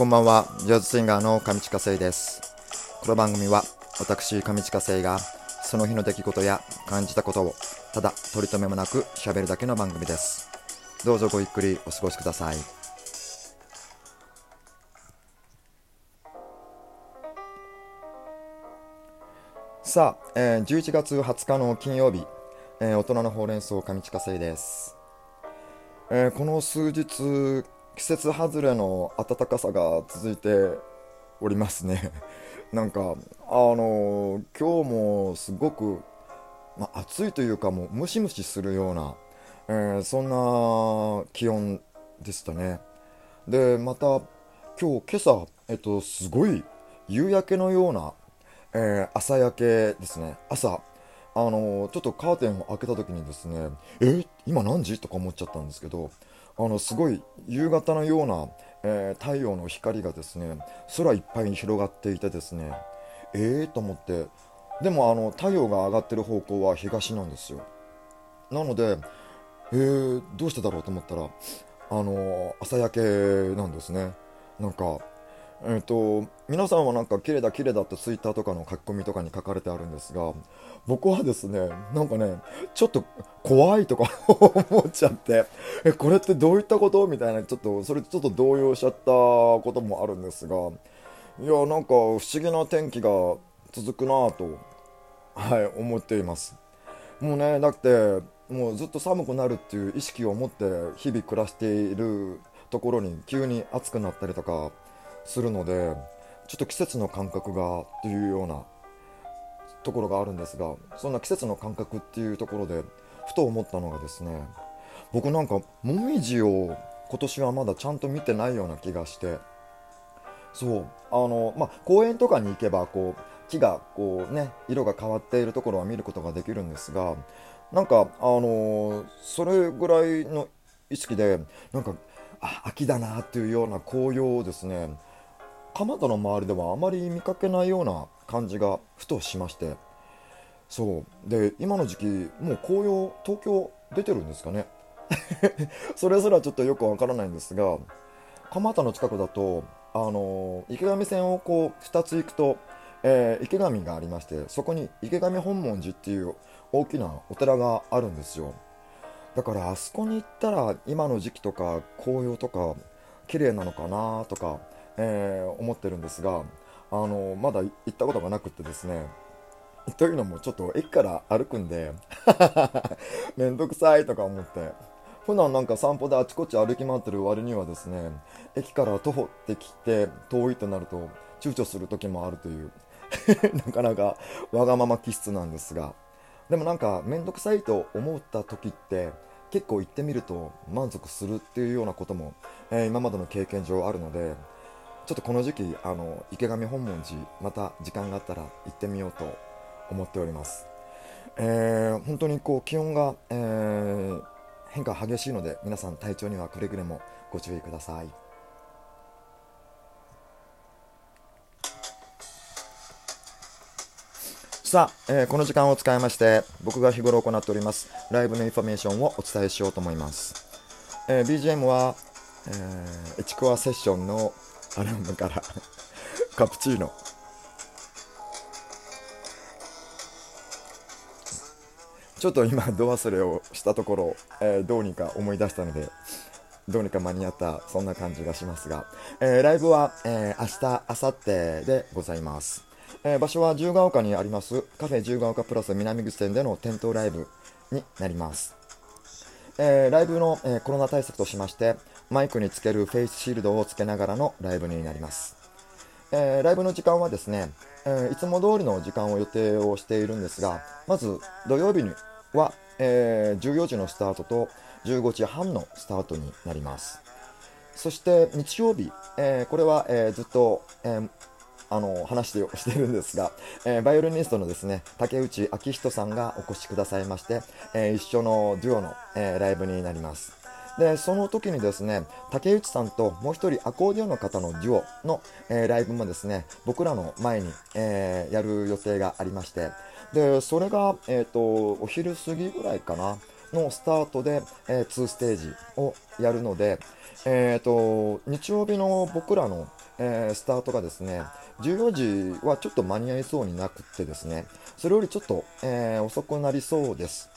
こんばんは、ジャズシンガーの上地下生です。この番組は、私、上地下生が、その日の出来事や感じたことを、ただ取り留めもなく喋るだけの番組です。どうぞごゆっくりお過ごしください。さあ、えー11月20日の金曜日、えー大人のほうれん草上地下生です。えーこの数日季節外れの暖かさが続いておりますね。なんかあのー今日もすごく、ま、暑いというかもうムシムシするような、えーそんな気温でしたね。でまた今日今朝えっとすごい夕焼けのような、えー朝焼けですね。朝あのちょっとカーテンを開けた時にですねえ？今何時？とか思っちゃったんですけどあのすごい夕方のような、えー太陽の光がですね空いっぱいに広がっていてですねえ？ーと思って。でもあの太陽が上がってる方向は東なんですよ。なのでえ？ー、どうしてだろうと思ったらあの朝焼けなんですね。なんかえー、と皆さんはなんか綺麗だ綺麗だってツイッターとかの書き込みとかに書かれてあるんですが僕はですねなんかねちょっと怖いとか 思っちゃってえこれってどういったことみたいなちょっとそれちょっと動揺しちゃったこともあるんですがいやなんか不思議な天気が続くなぁとはい思っています。もうねだってもうずっと寒くなるっていう意識を持って日々暮らしているところに急に暑くなったりとかするのでちょっと季節の感覚がっていうようなところがあるんですがそんな季節の感覚っていうところでふと思ったのがですね僕なんかもみじを今年はまだちゃんと見てないような気がしてそうあのまあ公園とかに行けばこう木がこうね色が変わっているところは見ることができるんですがなんかあのそれぐらいの意識でなんかあ秋だなっていうような紅葉をですね蒲田の周りではあまり見かけないような感じがふとしまして。そう。で今の時期もう紅葉東京出てるんですかね。それすらちょっとよくわからないんですが蒲田の近くだとあの池上線をこう2つ行くと、えー池上がありましてそこに池上本門寺っていう大きなお寺があるんですよ。だからあそこに行ったら今の時期とか紅葉とか綺麗なのかなとか、えー思ってるんですがあのまだ行ったことがなくてですねというのもちょっと駅から歩くんで めんどくさいとか思って普段なんか散歩であちこち歩き回ってる割にはですね駅から徒歩ってきて遠いとなると躊躇する時もあるという なかなかわがまま気質なんですがでもなんか面倒くさいと思った時って結構行ってみると満足するっていうようなことも、えー今までの経験上あるのでちょっとこの時期あの池上本門寺また時間があったら行ってみようと思っております、えー本当にこう気温が、えー変化激しいので皆さん体調にはくれぐれもご注意ください。さあ、えーこの時間を使いまして僕が日頃行っておりますライブのインフォメーションをお伝えしようと思います、えー BGM は、えーエチコアセッションのアルバムからカプチーノ。ちょっと今ド忘れをしたところ、えーどうにか思い出したのでどうにか間に合ったそんな感じがしますが、えーライブは、えー明日明後日でございます、えー場所は自由が丘にありますカフェ自由が丘プラス南口店での店頭ライブになります。えーライブの、えーコロナ対策としましてマイクにつけるフェイスシールドをつけながらのライブになります、えーライブの時間はですね、えーいつも通りの時間を予定をしているんですがまず土曜日には、えー14時のスタートと15時半のスタートになります。そして日曜日、えーこれは、えーずっと、えーあの話をしているんですが、えーバイオリニストのですね竹内昭人さんがお越しくださいまして、えー一緒のデュオの、えーライブになります。でその時にですね竹内さんともう一人アコーディオンの方のデュオの、えーライブもですね僕らの前に、えーやる予定がありましてでそれが、えー、とお昼過ぎぐらいかなのスタートで、え2ステージをやるので、えー、と日曜日の僕らの、えースタートがですね14時はちょっと間に合いそうになくてですねそれよりちょっと、えー遅くなりそうです、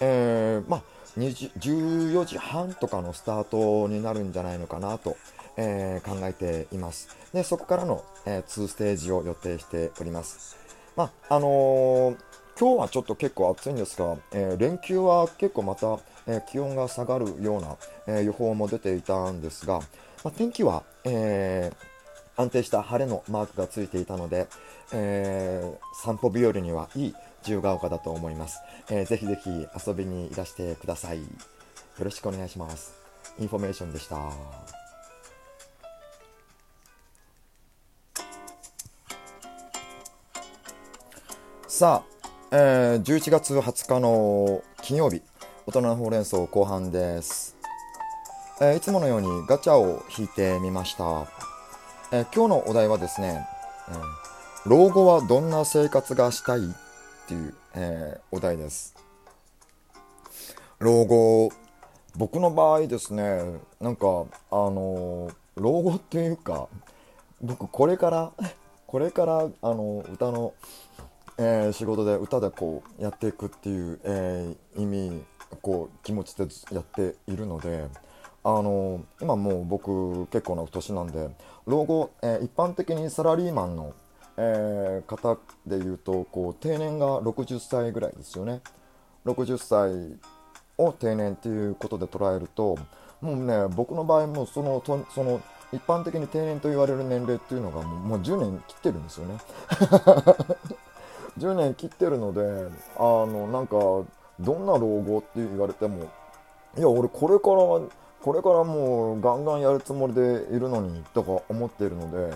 えーまあ14時半とかのスタートになるんじゃないのかなと、えー考えています。でそこからの、え2ステージを予定しております。まああのー今日はちょっと結構暑いんですが、えー連休は結構また、えー気温が下がるような、えー予報も出ていたんですが、まあ、天気は、えー安定した晴れのマークがついていたので、えー散歩日和にはいい自由が丘だと思います、えーぜひぜひ遊びにいらしてください。よろしくお願いします。インフォメーションでした。さあ、えー11月20日の金曜日大人のほうれん草後半です、えーいつものようにガチャを引いてみました、えー今日のお題はですね、えー老後はどんな生活がしたいっていう、えーお題です。老後僕の場合ですねなんかあのー老後っていうか僕これからこれからあの歌の、えー仕事で歌でこうやっていくっていう、えー意味こう気持ちでやっているのであの今もう僕結構な年なんで老後、えー一般的にサラリーマンの、えー方でいうとこう定年が60歳ぐらいですよね。60歳を定年っていうことで捉えるともうね僕の場合もそのとその一般的に定年と言われる年齢っていうのがもうもう10年切ってるんですよね。10年切ってるのであのなんかどんな老後って言われてもいや俺これからこれからもうガンガンやるつもりでいるのにとか思っているので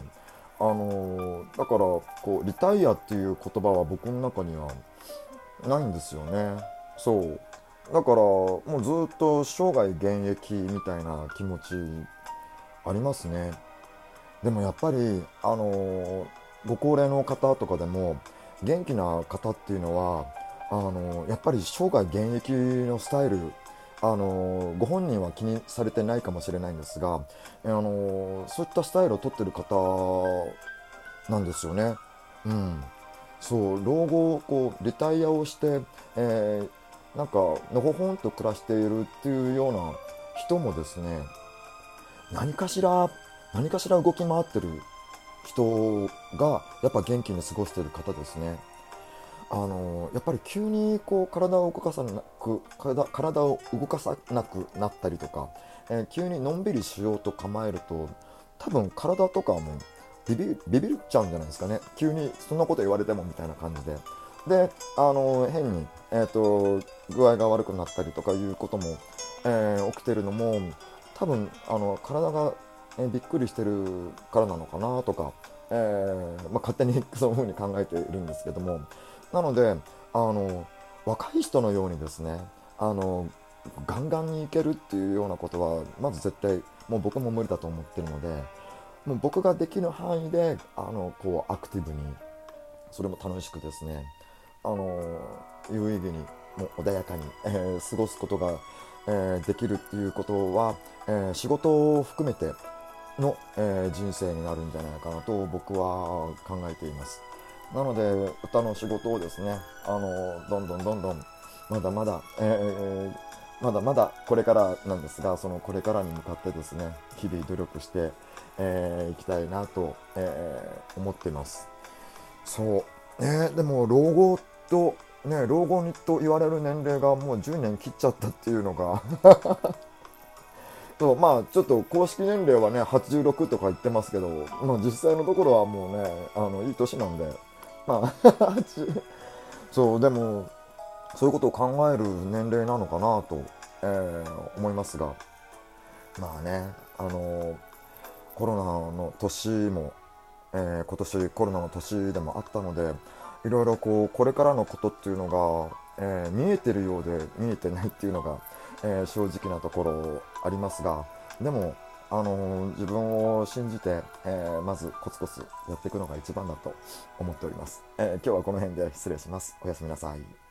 あのだからこうリタイアっていう言葉は僕の中にはないんですよね。そう。だからもうずっと生涯現役みたいな気持ちありますね。でもやっぱりあのご高齢の方とかでも元気な方っていうのはあのやっぱり生涯現役のスタイルあのご本人は気にされてないかもしれないんですがあのそういったスタイルをとってる方なんですよね。うん、そう老後こうリタイアをして、えーなんかのほほんと暮らしているっていうような人もですね何かしら何かしら動き回ってる人がやっぱ元気に過ごしている方ですね。あのやっぱり急にこう体を動かさなく体を動かさなくなったりとか、えー急にのんびりしようと構えると多分体とかもビビビビっちゃうんじゃないですかね。急にそんなこと言われてもみたいな感じで。であの変に、えー、と具合が悪くなったりとかいうことも、えー起きてるのも多分あの体が、えーびっくりしてるからなのかなとか、えーまあ、勝手に そういうふうに考えているんですけども。なのであの若い人のようにですねあのガンガンにいけるっていうようなことはまず絶対もう僕も無理だと思ってるのでもう僕ができる範囲であのこうアクティブにそれも楽しくですねあの有意義にも穏やかに、えー過ごすことが、えーできるっていうことは、えー仕事を含めての、え人生になるんじゃないかなと僕は考えています。なので歌の仕事をですねあのどんどんどんどんまだまだ、えーまだまだこれからなんですがそのこれからに向かってですね日々努力してい、えーきたいなと、えー思っています。そう。ねでも老後とね老後にと言われる年齢がもう10年切っちゃったっていうのが そうまあちょっと公式年齢はね86とか言ってますけど、まあ、実際のところはもうねあのいい年なんでまあ そうでもそういうことを考える年齢なのかなと、えー思いますが。まあねあのコロナの年も、えー今年コロナの年でもあったのでいろいろこうこれからのことっていうのが、えー見えてるようで見えてないっていうのが、えー正直なところありますが。でもあの自分を信じて、えーまずコツコツやっていくのが一番だと思っております、えー今日はこの辺で失礼します。おやすみなさい。